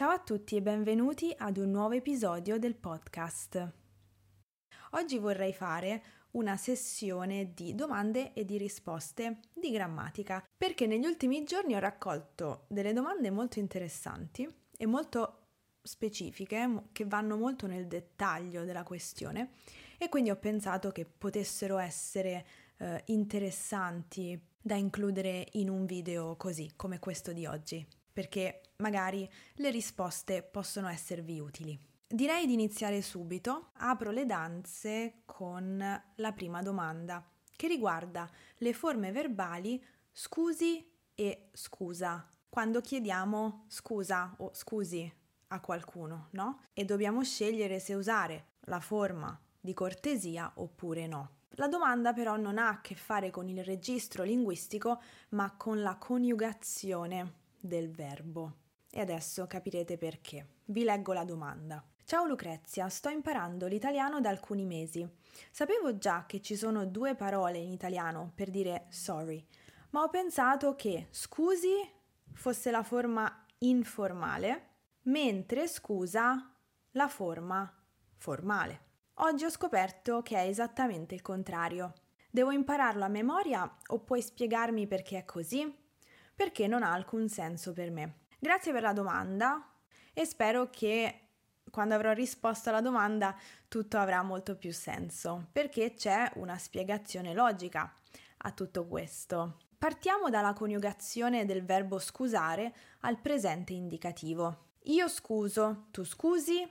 Ciao a tutti e benvenuti ad un nuovo episodio del podcast. Oggi vorrei fare una sessione di domande e di risposte di grammatica, perché negli ultimi giorni ho raccolto delle domande molto interessanti e molto specifiche che vanno molto nel dettaglio della questione e quindi ho pensato che potessero essere eh, interessanti da includere in un video così come questo di oggi, perché magari le risposte possono esservi utili. Direi di iniziare subito. Apro le danze con la prima domanda, che riguarda le forme verbali scusi e scusa. Quando chiediamo scusa o scusi a qualcuno, no? E dobbiamo scegliere se usare la forma di cortesia oppure no. La domanda però non ha a che fare con il registro linguistico, ma con la coniugazione del verbo. E adesso capirete perché. Vi leggo la domanda. Ciao Lucrezia, sto imparando l'italiano da alcuni mesi. Sapevo già che ci sono due parole in italiano per dire sorry, ma ho pensato che scusi fosse la forma informale, mentre scusa la forma formale. Oggi ho scoperto che è esattamente il contrario. Devo impararlo a memoria o puoi spiegarmi perché è così? Perché non ha alcun senso per me. Grazie per la domanda e spero che quando avrò risposto alla domanda tutto avrà molto più senso, perché c'è una spiegazione logica a tutto questo. Partiamo dalla coniugazione del verbo scusare al presente indicativo. Io scuso, tu scusi,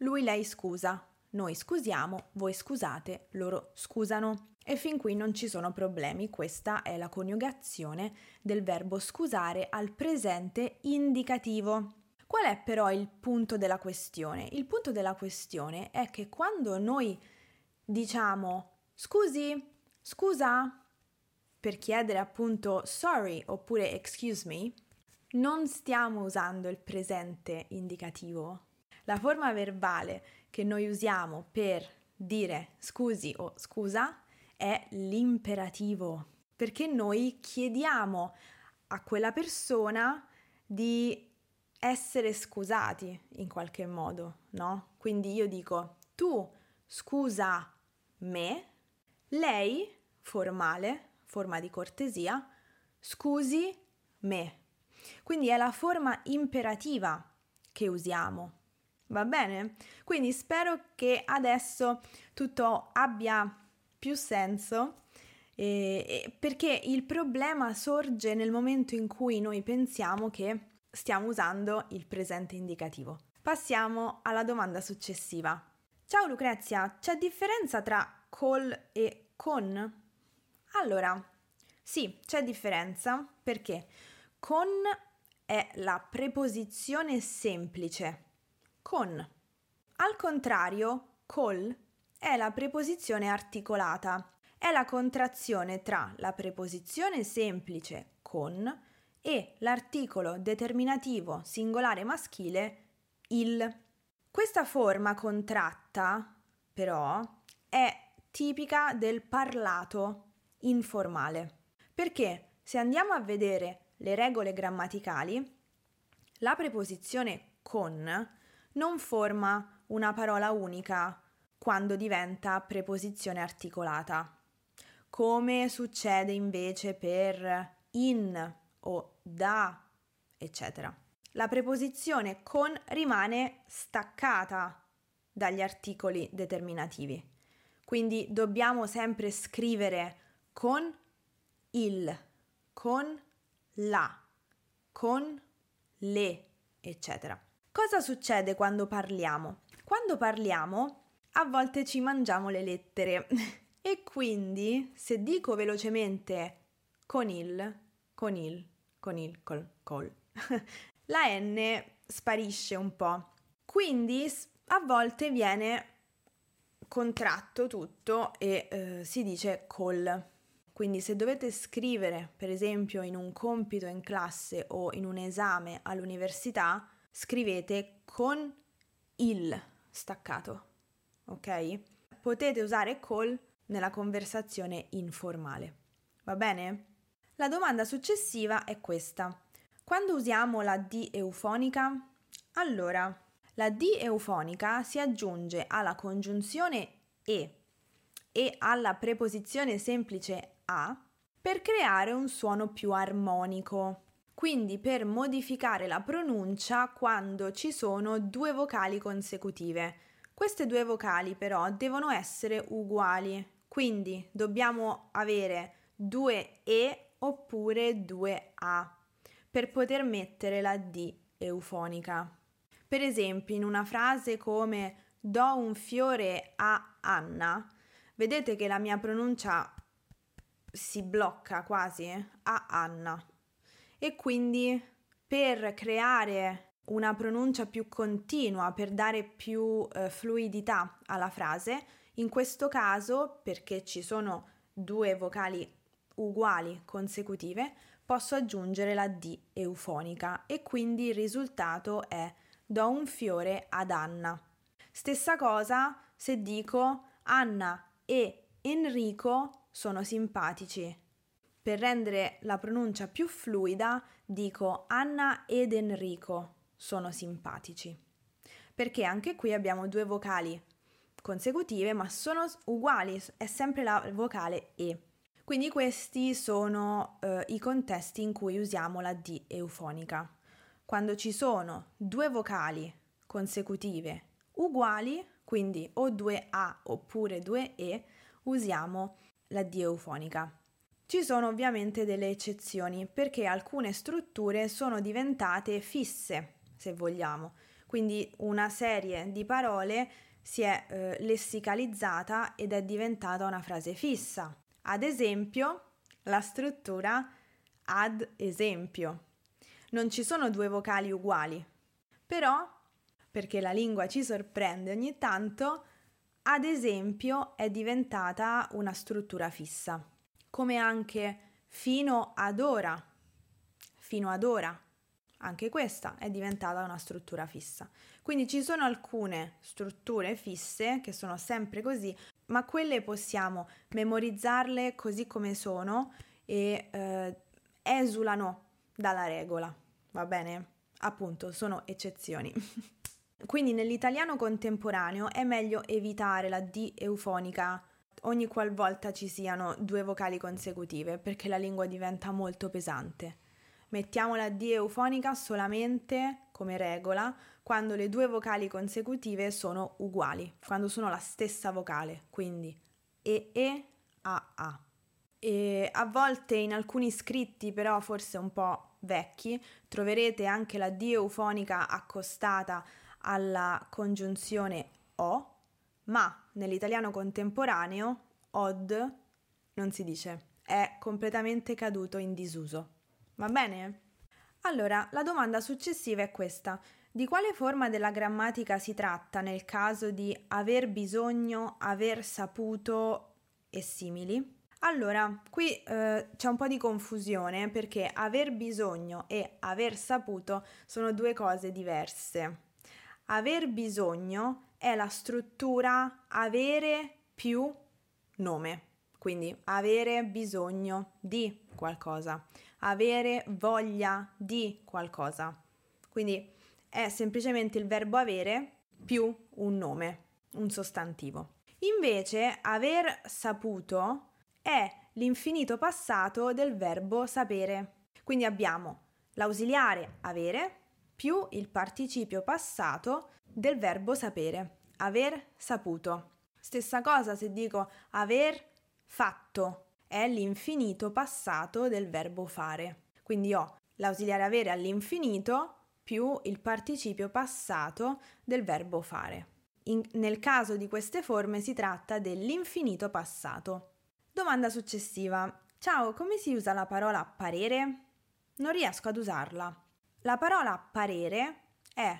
lui lei scusa, noi scusiamo, voi scusate, loro scusano. E fin qui non ci sono problemi, questa è la coniugazione del verbo scusare al presente indicativo. Qual è però il punto della questione? Il punto della questione è che quando noi diciamo scusi, scusa, per chiedere appunto sorry oppure excuse me, non stiamo usando il presente indicativo, la forma verbale che noi usiamo per dire scusi o scusa è l'imperativo, perché noi chiediamo a quella persona di essere scusati in qualche modo, no? Quindi io dico tu scusa me, lei formale, forma di cortesia, scusi me. Quindi è la forma imperativa che usiamo Va bene? Quindi spero che adesso tutto abbia più senso eh, perché il problema sorge nel momento in cui noi pensiamo che stiamo usando il presente indicativo. Passiamo alla domanda successiva. Ciao Lucrezia, c'è differenza tra col e con? Allora, sì, c'è differenza perché con è la preposizione semplice con. Al contrario, col è la preposizione articolata. È la contrazione tra la preposizione semplice con e l'articolo determinativo singolare maschile il. Questa forma contratta, però, è tipica del parlato informale. Perché se andiamo a vedere le regole grammaticali, la preposizione con non forma una parola unica quando diventa preposizione articolata, come succede invece per in o da, eccetera. La preposizione con rimane staccata dagli articoli determinativi. Quindi dobbiamo sempre scrivere con il, con la, con le, eccetera. Cosa succede quando parliamo? Quando parliamo a volte ci mangiamo le lettere e quindi se dico velocemente con il, con il, con il, col, col, la N sparisce un po'. Quindi a volte viene contratto tutto e eh, si dice col. Quindi se dovete scrivere, per esempio, in un compito in classe o in un esame all'università, scrivete con il staccato, ok? Potete usare call nella conversazione informale. Va bene? La domanda successiva è questa. Quando usiamo la D eufonica, Allora, la D eufonica si aggiunge alla congiunzione e e alla preposizione semplice a per creare un suono più armonico. Quindi per modificare la pronuncia quando ci sono due vocali consecutive. Queste due vocali però devono essere uguali, quindi dobbiamo avere due E oppure due A per poter mettere la D eufonica. Per esempio, in una frase come do un fiore a Anna, vedete che la mia pronuncia si blocca quasi a Anna e quindi per creare una pronuncia più continua, per dare più eh, fluidità alla frase, in questo caso, perché ci sono due vocali uguali consecutive, posso aggiungere la D eufonica e quindi il risultato è do un fiore ad Anna. Stessa cosa se dico Anna e Enrico sono simpatici. Per rendere la pronuncia più fluida dico Anna ed Enrico sono simpatici. Perché anche qui abbiamo due vocali consecutive ma sono uguali, è sempre la vocale E. Quindi questi sono eh, i contesti in cui usiamo la D eufonica. Quando ci sono due vocali consecutive uguali, quindi o due A oppure due E, usiamo la D eufonica. Ci sono ovviamente delle eccezioni perché alcune strutture sono diventate fisse, se vogliamo. Quindi una serie di parole si è eh, lessicalizzata ed è diventata una frase fissa. Ad esempio, la struttura ad esempio. Non ci sono due vocali uguali, però, perché la lingua ci sorprende ogni tanto, ad esempio è diventata una struttura fissa, come anche fino ad ora. Fino ad ora, anche questa è diventata una struttura fissa. Quindi ci sono alcune strutture fisse che sono sempre così, ma quelle possiamo memorizzarle così come sono e eh, esulano dalla regola, va bene? Appunto, sono eccezioni. Quindi nell'italiano contemporaneo è meglio evitare la D eufonica ogni qualvolta ci siano due vocali consecutive perché la lingua diventa molto pesante. Mettiamo la D eufonica solamente come regola quando le due vocali consecutive sono uguali, quando sono la stessa vocale, quindi E E A A. E a volte in alcuni scritti, però forse un po' vecchi, troverete anche la D eufonica accostata alla congiunzione O, ma nell'italiano contemporaneo od non si dice, è completamente caduto in disuso. Va bene? Allora, la domanda successiva è questa. Di quale forma della grammatica si tratta nel caso di aver bisogno, aver saputo e simili? Allora, qui eh, c'è un po' di confusione perché aver bisogno e aver saputo sono due cose diverse. Aver bisogno è la struttura avere più nome, quindi avere bisogno di qualcosa, avere voglia di qualcosa. Quindi è semplicemente il verbo avere più un nome, un sostantivo. Invece aver saputo è l'infinito passato del verbo sapere. Quindi abbiamo l'ausiliare avere più il participio passato del verbo sapere, aver saputo. Stessa cosa se dico aver fatto, è l'infinito passato del verbo fare. Quindi ho l'ausiliare avere all'infinito più il participio passato del verbo fare. In, nel caso di queste forme si tratta dell'infinito passato. Domanda successiva. Ciao, come si usa la parola parere? Non riesco ad usarla. La parola parere è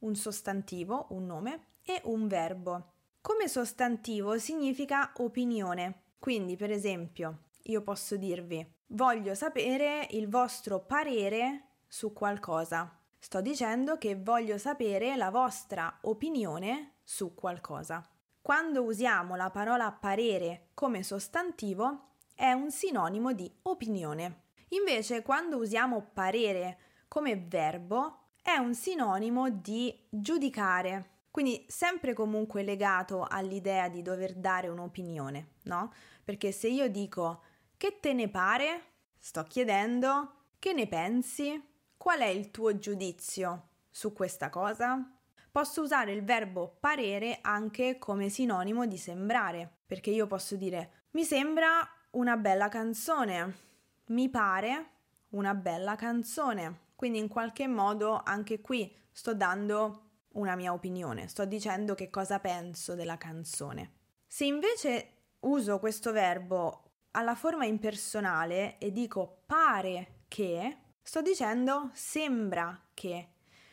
un sostantivo, un nome, e un verbo. Come sostantivo significa opinione. Quindi, per esempio, io posso dirvi voglio sapere il vostro parere su qualcosa. Sto dicendo che voglio sapere la vostra opinione su qualcosa. Quando usiamo la parola parere come sostantivo è un sinonimo di opinione. Invece quando usiamo parere come verbo è un sinonimo di giudicare, quindi sempre comunque legato all'idea di dover dare un'opinione, no? Perché se io dico che te ne pare, sto chiedendo che ne pensi, qual è il tuo giudizio su questa cosa? Posso usare il verbo parere anche come sinonimo di sembrare, perché io posso dire mi sembra una bella canzone, mi pare una bella canzone. Quindi in qualche modo anche qui sto dando una mia opinione, sto dicendo che cosa penso della canzone. Se invece uso questo verbo alla forma impersonale e dico pare che, sto dicendo sembra che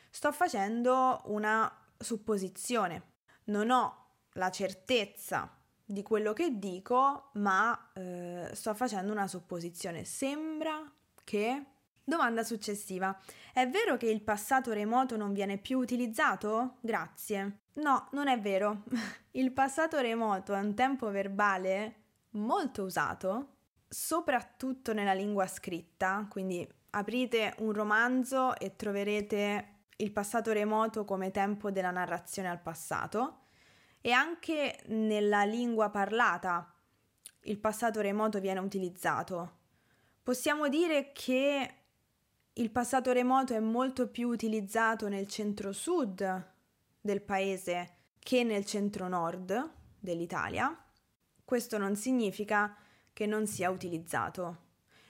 sto facendo una supposizione. Non ho la certezza di quello che dico, ma eh, sto facendo una supposizione. Sembra che... Domanda successiva. È vero che il passato remoto non viene più utilizzato? Grazie. No, non è vero. Il passato remoto è un tempo verbale molto usato, soprattutto nella lingua scritta, quindi aprite un romanzo e troverete il passato remoto come tempo della narrazione al passato e anche nella lingua parlata il passato remoto viene utilizzato. Possiamo dire che il passato remoto è molto più utilizzato nel centro-sud del paese che nel centro-nord dell'Italia. Questo non significa che non sia utilizzato.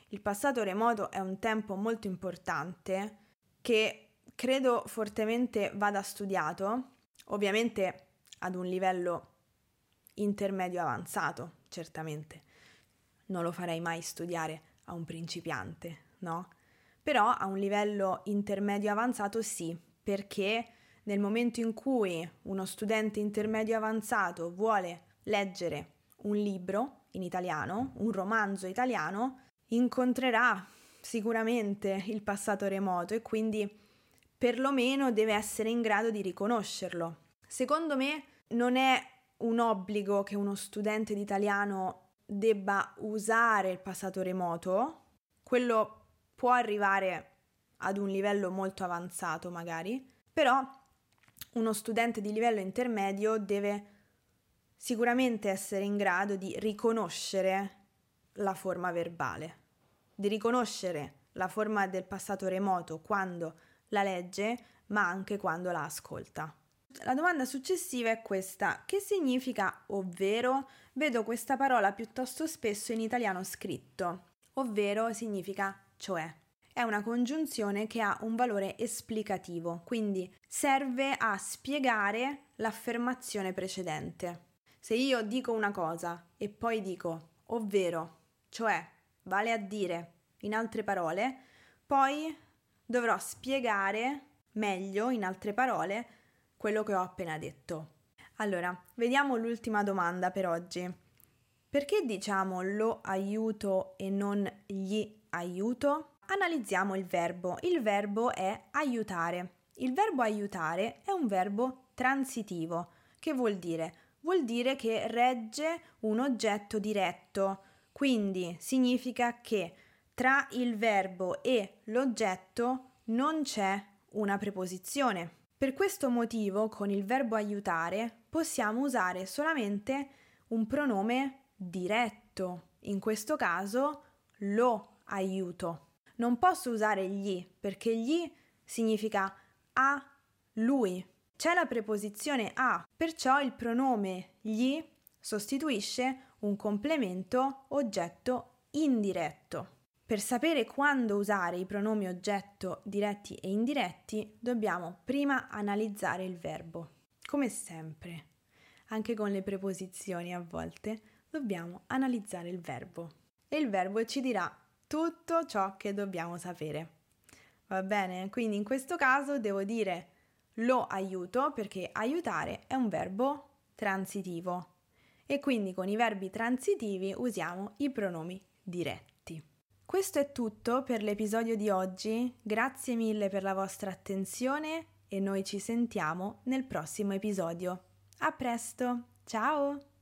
Il passato remoto è un tempo molto importante che credo fortemente vada studiato, ovviamente ad un livello intermedio avanzato, certamente. Non lo farei mai studiare a un principiante, no? Però a un livello intermedio avanzato sì, perché nel momento in cui uno studente intermedio avanzato vuole leggere un libro in italiano, un romanzo italiano, incontrerà sicuramente il passato remoto e quindi perlomeno deve essere in grado di riconoscerlo. Secondo me non è un obbligo che uno studente di italiano debba usare il passato remoto, quello può arrivare ad un livello molto avanzato magari, però uno studente di livello intermedio deve sicuramente essere in grado di riconoscere la forma verbale, di riconoscere la forma del passato remoto quando la legge, ma anche quando la ascolta. La domanda successiva è questa: che significa ovvero? Vedo questa parola piuttosto spesso in italiano scritto. Ovvero significa cioè. È una congiunzione che ha un valore esplicativo, quindi serve a spiegare l'affermazione precedente. Se io dico una cosa e poi dico ovvero, cioè, vale a dire, in altre parole, poi dovrò spiegare meglio, in altre parole, quello che ho appena detto. Allora, vediamo l'ultima domanda per oggi. Perché diciamo lo aiuto e non gli aiuto? Analizziamo il verbo. Il verbo è aiutare. Il verbo aiutare è un verbo transitivo. Che vuol dire? Vuol dire che regge un oggetto diretto. Quindi significa che tra il verbo e l'oggetto non c'è una preposizione. Per questo motivo con il verbo aiutare possiamo usare solamente un pronome diretto, in questo caso lo aiuto. Non posso usare gli perché gli significa a lui. C'è la preposizione a, perciò il pronome gli sostituisce un complemento oggetto indiretto. Per sapere quando usare i pronomi oggetto diretti e indiretti, dobbiamo prima analizzare il verbo. Come sempre, anche con le preposizioni a volte, dobbiamo analizzare il verbo. E il verbo ci dirà tutto ciò che dobbiamo sapere. Va bene? Quindi in questo caso devo dire lo aiuto perché aiutare è un verbo transitivo e quindi con i verbi transitivi usiamo i pronomi diretti. Questo è tutto per l'episodio di oggi, grazie mille per la vostra attenzione e noi ci sentiamo nel prossimo episodio. A presto, ciao!